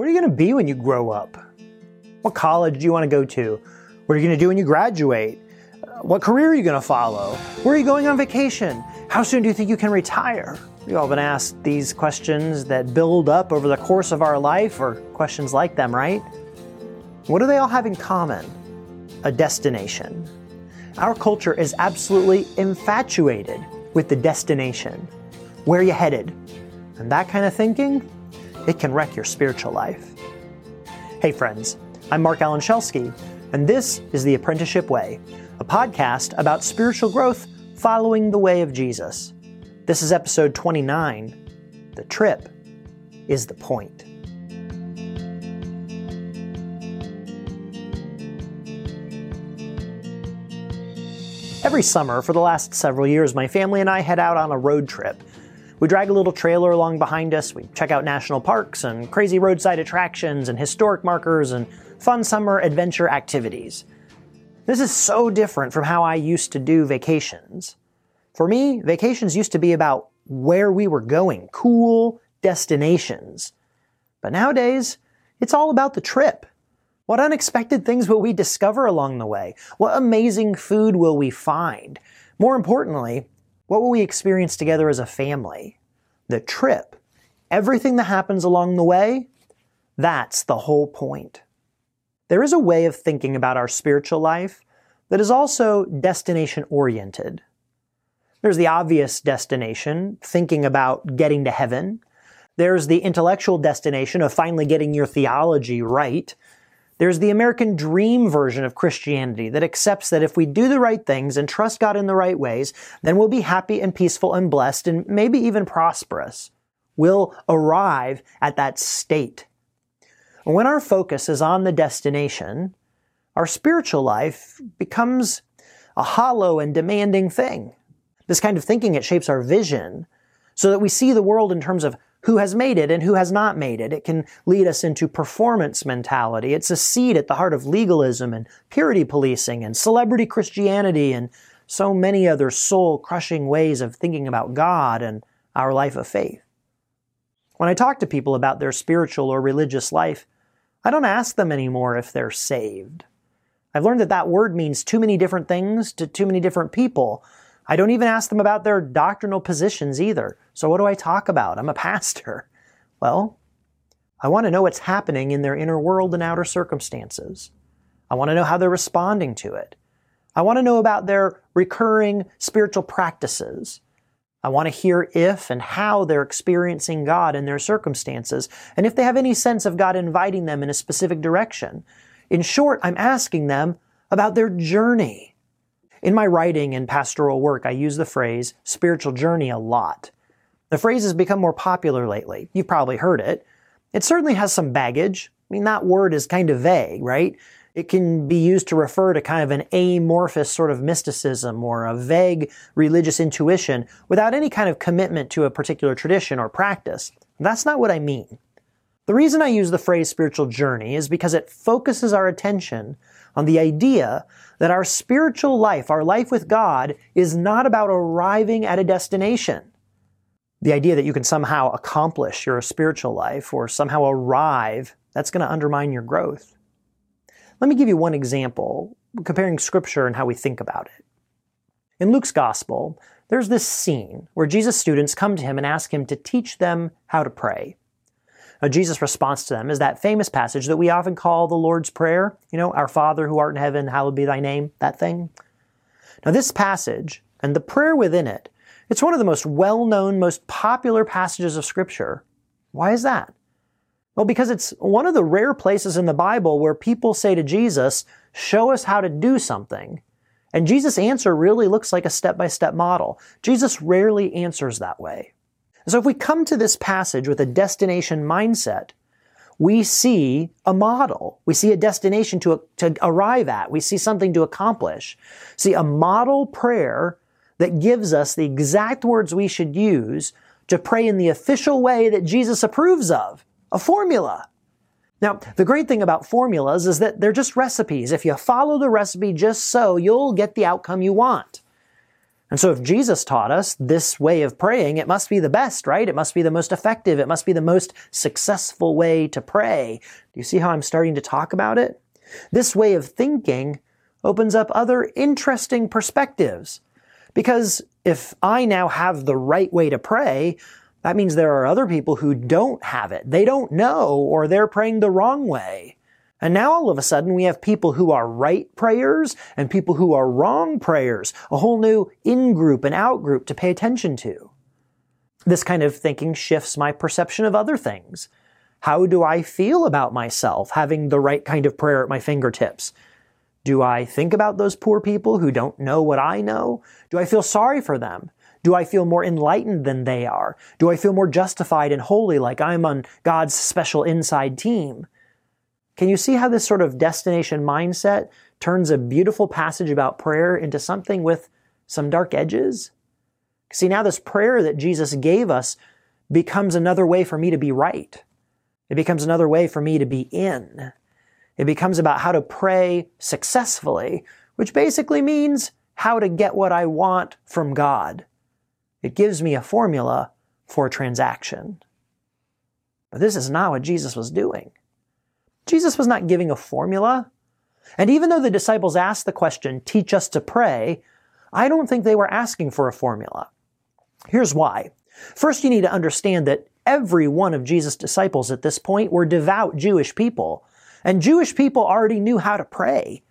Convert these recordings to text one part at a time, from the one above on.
What are you going to be when you grow up? What college do you want to go to? What are you going to do when you graduate? Uh, what career are you going to follow? Where are you going on vacation? How soon do you think you can retire? We've all been asked these questions that build up over the course of our life, or questions like them, right? What do they all have in common? A destination. Our culture is absolutely infatuated with the destination. Where are you headed? And that kind of thinking, it can wreck your spiritual life. Hey, friends, I'm Marc Alan Schelske, and this is The Apprenticeship Way, a podcast about spiritual growth following the way of Jesus. This is episode 29 The Trip is the Point. Every summer for the last several years, my family and I head out on a road trip we drag a little trailer along behind us, we check out national parks and crazy roadside attractions and historic markers and fun summer adventure activities. This is so different from how I used to do vacations. For me, vacations used to be about where we were going, cool destinations. But nowadays, it's all about the trip. What unexpected things will we discover along the way? What amazing food will we find? More importantly, what will we experience together as a family? The trip, everything that happens along the way, that's the whole point. There is a way of thinking about our spiritual life that is also destination oriented. There's the obvious destination, thinking about getting to heaven. There's the intellectual destination of finally getting your theology right. There's the American dream version of Christianity that accepts that if we do the right things and trust God in the right ways, then we'll be happy and peaceful and blessed and maybe even prosperous. We'll arrive at that state. When our focus is on the destination, our spiritual life becomes a hollow and demanding thing. This kind of thinking, it shapes our vision so that we see the world in terms of who has made it and who has not made it. It can lead us into performance mentality. It's a seed at the heart of legalism and purity policing and celebrity Christianity and so many other soul crushing ways of thinking about God and our life of faith. When I talk to people about their spiritual or religious life, I don't ask them anymore if they're saved. I've learned that that word means too many different things to too many different people. I don't even ask them about their doctrinal positions either. So what do I talk about? I'm a pastor. Well, I want to know what's happening in their inner world and outer circumstances. I want to know how they're responding to it. I want to know about their recurring spiritual practices. I want to hear if and how they're experiencing God in their circumstances, and if they have any sense of God inviting them in a specific direction. In short, I'm asking them about their journey. In my writing and pastoral work, I use the phrase spiritual journey a lot. The phrase has become more popular lately. You've probably heard it. It certainly has some baggage. I mean, that word is kind of vague, right? It can be used to refer to kind of an amorphous sort of mysticism or a vague religious intuition without any kind of commitment to a particular tradition or practice. That's not what I mean. The reason I use the phrase spiritual journey is because it focuses our attention on the idea that our spiritual life, our life with God, is not about arriving at a destination. The idea that you can somehow accomplish your spiritual life or somehow arrive, that's going to undermine your growth. Let me give you one example, comparing scripture and how we think about it. In Luke's gospel, there's this scene where Jesus' students come to him and ask him to teach them how to pray. Jesus' response to them is that famous passage that we often call the Lord's Prayer. You know, Our Father who art in heaven, hallowed be thy name, that thing. Now, this passage and the prayer within it, it's one of the most well known, most popular passages of Scripture. Why is that? Well, because it's one of the rare places in the Bible where people say to Jesus, Show us how to do something. And Jesus' answer really looks like a step by step model. Jesus rarely answers that way. So if we come to this passage with a destination mindset, we see a model. We see a destination to, to arrive at. We see something to accomplish. See, a model prayer that gives us the exact words we should use to pray in the official way that Jesus approves of. A formula. Now, the great thing about formulas is that they're just recipes. If you follow the recipe just so, you'll get the outcome you want. And so if Jesus taught us this way of praying, it must be the best, right? It must be the most effective. It must be the most successful way to pray. Do you see how I'm starting to talk about it? This way of thinking opens up other interesting perspectives. Because if I now have the right way to pray, that means there are other people who don't have it. They don't know, or they're praying the wrong way. And now all of a sudden we have people who are right prayers and people who are wrong prayers, a whole new in-group and out-group to pay attention to. This kind of thinking shifts my perception of other things. How do I feel about myself having the right kind of prayer at my fingertips? Do I think about those poor people who don't know what I know? Do I feel sorry for them? Do I feel more enlightened than they are? Do I feel more justified and holy like I'm on God's special inside team? Can you see how this sort of destination mindset turns a beautiful passage about prayer into something with some dark edges? See, now this prayer that Jesus gave us becomes another way for me to be right. It becomes another way for me to be in. It becomes about how to pray successfully, which basically means how to get what I want from God. It gives me a formula for a transaction. But this is not what Jesus was doing. Jesus was not giving a formula. And even though the disciples asked the question, teach us to pray, I don't think they were asking for a formula. Here's why. First, you need to understand that every one of Jesus' disciples at this point were devout Jewish people. And Jewish people already knew how to pray.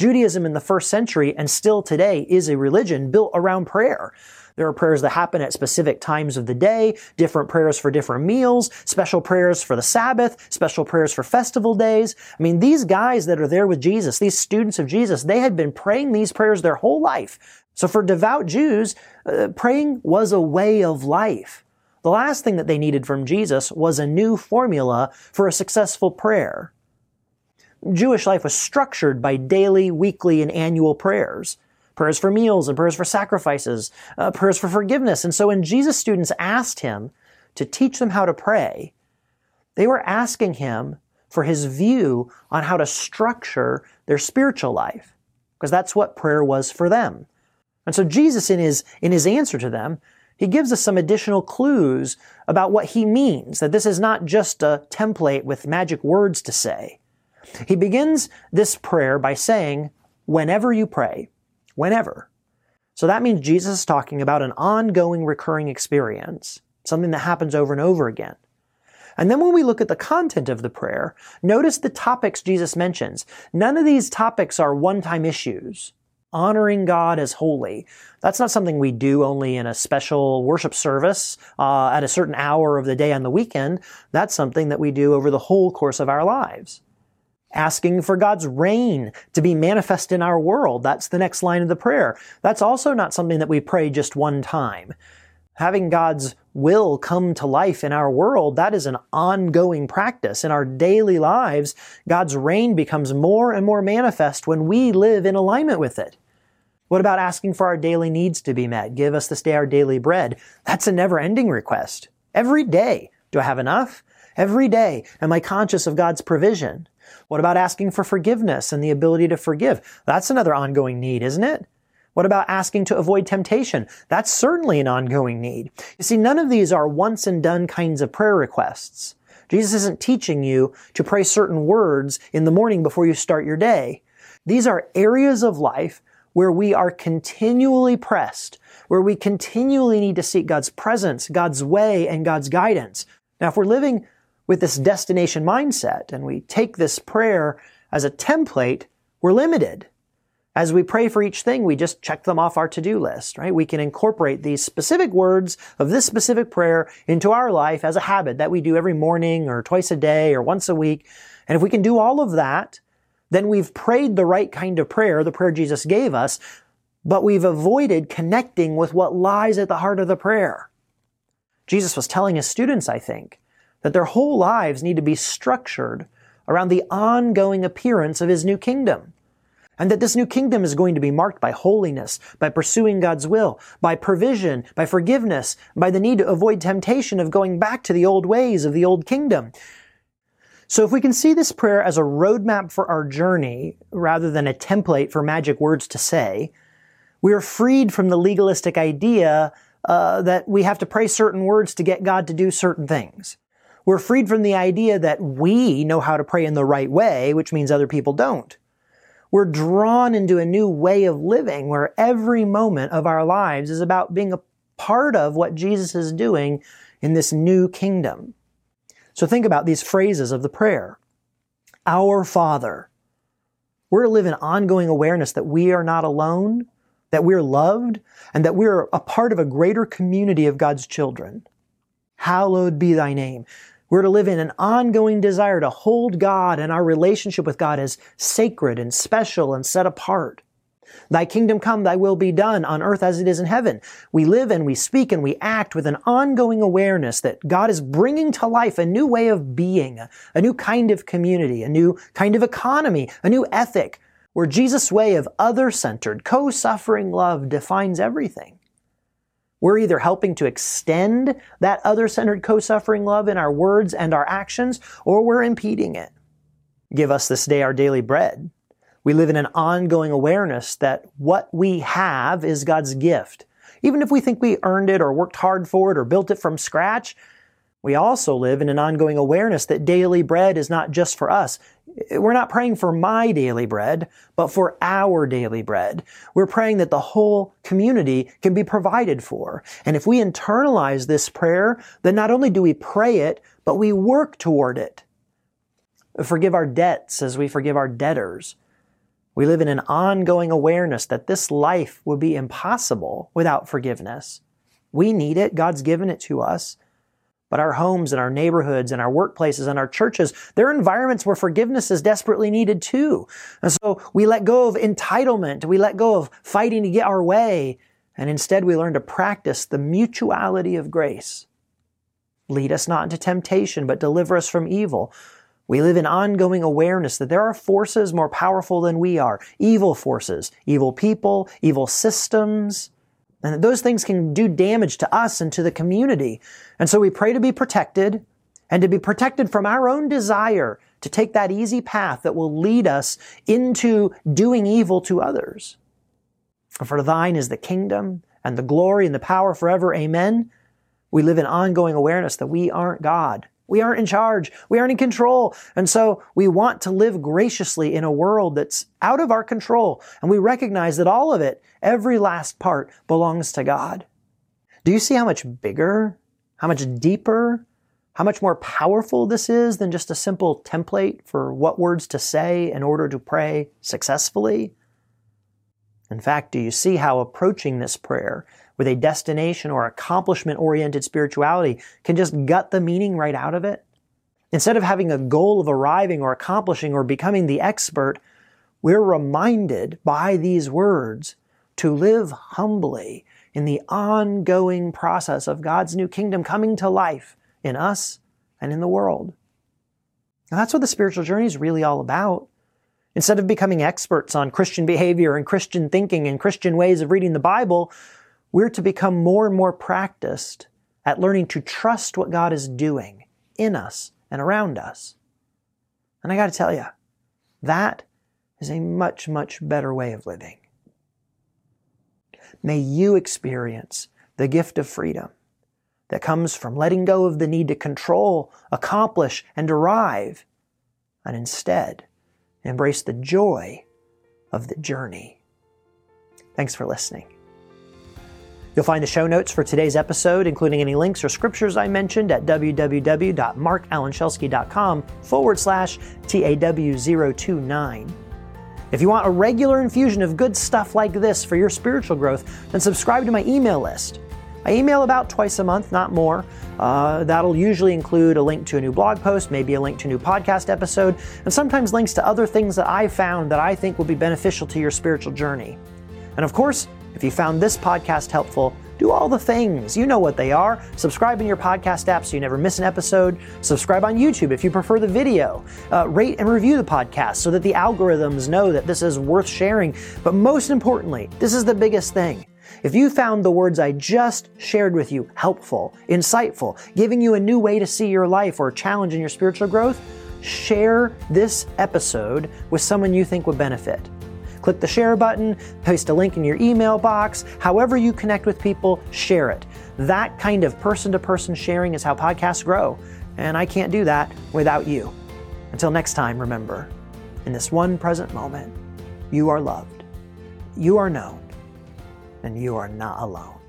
Judaism in the first century and still today is a religion built around prayer. There are prayers that happen at specific times of the day, different prayers for different meals, special prayers for the Sabbath, special prayers for festival days. I mean, these guys that are there with Jesus, these students of Jesus, they had been praying these prayers their whole life. So for devout Jews, uh, praying was a way of life. The last thing that they needed from Jesus was a new formula for a successful prayer. Jewish life was structured by daily, weekly, and annual prayers. Prayers for meals and prayers for sacrifices, uh, prayers for forgiveness. And so when Jesus' students asked him to teach them how to pray, they were asking him for his view on how to structure their spiritual life, because that's what prayer was for them. And so Jesus, in his, in his answer to them, he gives us some additional clues about what he means, that this is not just a template with magic words to say. He begins this prayer by saying, whenever you pray, whenever. So that means Jesus is talking about an ongoing recurring experience, something that happens over and over again. And then when we look at the content of the prayer, notice the topics Jesus mentions. None of these topics are one-time issues. Honoring God as holy. That's not something we do only in a special worship service uh, at a certain hour of the day on the weekend. That's something that we do over the whole course of our lives asking for God's reign to be manifest in our world. That's the next line of the prayer. That's also not something that we pray just one time. Having God's will come to life in our world, that is an ongoing practice. In our daily lives, God's reign becomes more and more manifest when we live in alignment with it. What about asking for our daily needs to be met? Give us this day our daily bread. That's a never ending request. Every day. Do I have enough? Every day. Am I conscious of God's provision? What about asking for forgiveness and the ability to forgive? That's another ongoing need, isn't it? What about asking to avoid temptation? That's certainly an ongoing need. You see, none of these are once and done kinds of prayer requests. Jesus isn't teaching you to pray certain words in the morning before you start your day. These are areas of life where we are continually pressed, where we continually need to seek God's presence, God's way, and God's guidance. Now, if we're living with this destination mindset and we take this prayer as a template, we're limited. As we pray for each thing, we just check them off our to-do list, right? We can incorporate these specific words of this specific prayer into our life as a habit that we do every morning or twice a day or once a week. And if we can do all of that, then we've prayed the right kind of prayer, the prayer Jesus gave us, but we've avoided connecting with what lies at the heart of the prayer. Jesus was telling his students, I think, that their whole lives need to be structured around the ongoing appearance of His new kingdom. And that this new kingdom is going to be marked by holiness, by pursuing God's will, by provision, by forgiveness, by the need to avoid temptation of going back to the old ways of the old kingdom. So if we can see this prayer as a roadmap for our journey rather than a template for magic words to say, We are freed from the legalistic idea uh, that we have to pray certain words to get God to do certain things. We're freed from the idea that we know how to pray in the right way, which means other people don't. We're drawn into a new way of living where every moment of our lives is about being a part of what Jesus is doing in this new kingdom. So think about these phrases of the prayer. Our Father. We're to live in ongoing awareness that we are not alone, that we're loved, and that we're a part of a greater community of God's children. Hallowed be thy name. We're to live in an ongoing desire to hold God and our relationship with God as sacred and special and set apart. Thy kingdom come, thy will be done on earth as it is in heaven. We live and we speak and we act with an ongoing awareness that God is bringing to life a new way of being, a new kind of community, a new kind of economy, a new ethic, where Jesus' way of other-centered, co-suffering love defines everything. We're either helping to extend that other-centered co-suffering love in our words and our actions, or we're impeding it. Give us this day our daily bread. We live in an ongoing awareness that what we have is God's gift. Even if we think we earned it or worked hard for it or built it from scratch, we also live in an ongoing awareness that daily bread is not just for us. We're not praying for my daily bread, but for our daily bread. We're praying that the whole community can be provided for. And if we internalize this prayer, then not only do we pray it, but we work toward it. Forgive our debts as we forgive our debtors. We live in an ongoing awareness that this life would be impossible without forgiveness. We need it. God's given it to us. But our homes and our neighborhoods and our workplaces and our churches, they're environments where forgiveness is desperately needed too. And so we let go of entitlement. We let go of fighting to get our way. And instead we learn to practice the mutuality of grace. Lead us not into temptation, but deliver us from evil. We live in ongoing awareness that there are forces more powerful than we are. Evil forces, evil people, evil systems, and that those things can do damage to us and to the community. And so we pray to be protected and to be protected from our own desire to take that easy path that will lead us into doing evil to others. For thine is the kingdom and the glory and the power forever. Amen. We live in ongoing awareness that we aren't God. We aren't in charge. We aren't in control. And so we want to live graciously in a world that's out of our control. And we recognize that all of it, every last part, belongs to God. Do you see how much bigger, how much deeper, how much more powerful this is than just a simple template for what words to say in order to pray successfully? In fact, do you see how approaching this prayer with a destination or accomplishment oriented spirituality can just gut the meaning right out of it. Instead of having a goal of arriving or accomplishing or becoming the expert, we're reminded by these words to live humbly in the ongoing process of God's new kingdom coming to life in us and in the world. Now, that's what the spiritual journey is really all about. Instead of becoming experts on Christian behavior and Christian thinking and Christian ways of reading the Bible, we're to become more and more practiced at learning to trust what God is doing in us and around us. And I got to tell you, that is a much, much better way of living. May you experience the gift of freedom that comes from letting go of the need to control, accomplish, and derive, and instead embrace the joy of the journey. Thanks for listening. You'll find the show notes for today's episode, including any links or scriptures I mentioned at www.marcalanschelske.com forward slash TAW029. If you want a regular infusion of good stuff like this for your spiritual growth, then subscribe to my email list. I email about twice a month, not more. Uh, that'll usually include a link to a new blog post, maybe a link to a new podcast episode, and sometimes links to other things that I found that I think will be beneficial to your spiritual journey. And of course, if you found this podcast helpful, do all the things. You know what they are. Subscribe in your podcast app so you never miss an episode. Subscribe on YouTube if you prefer the video. Uh, rate and review the podcast so that the algorithms know that this is worth sharing. But most importantly, this is the biggest thing. If you found the words I just shared with you helpful, insightful, giving you a new way to see your life or challenging your spiritual growth, share this episode with someone you think would benefit. Click the share button, paste a link in your email box. However, you connect with people, share it. That kind of person to person sharing is how podcasts grow. And I can't do that without you. Until next time, remember in this one present moment, you are loved, you are known, and you are not alone.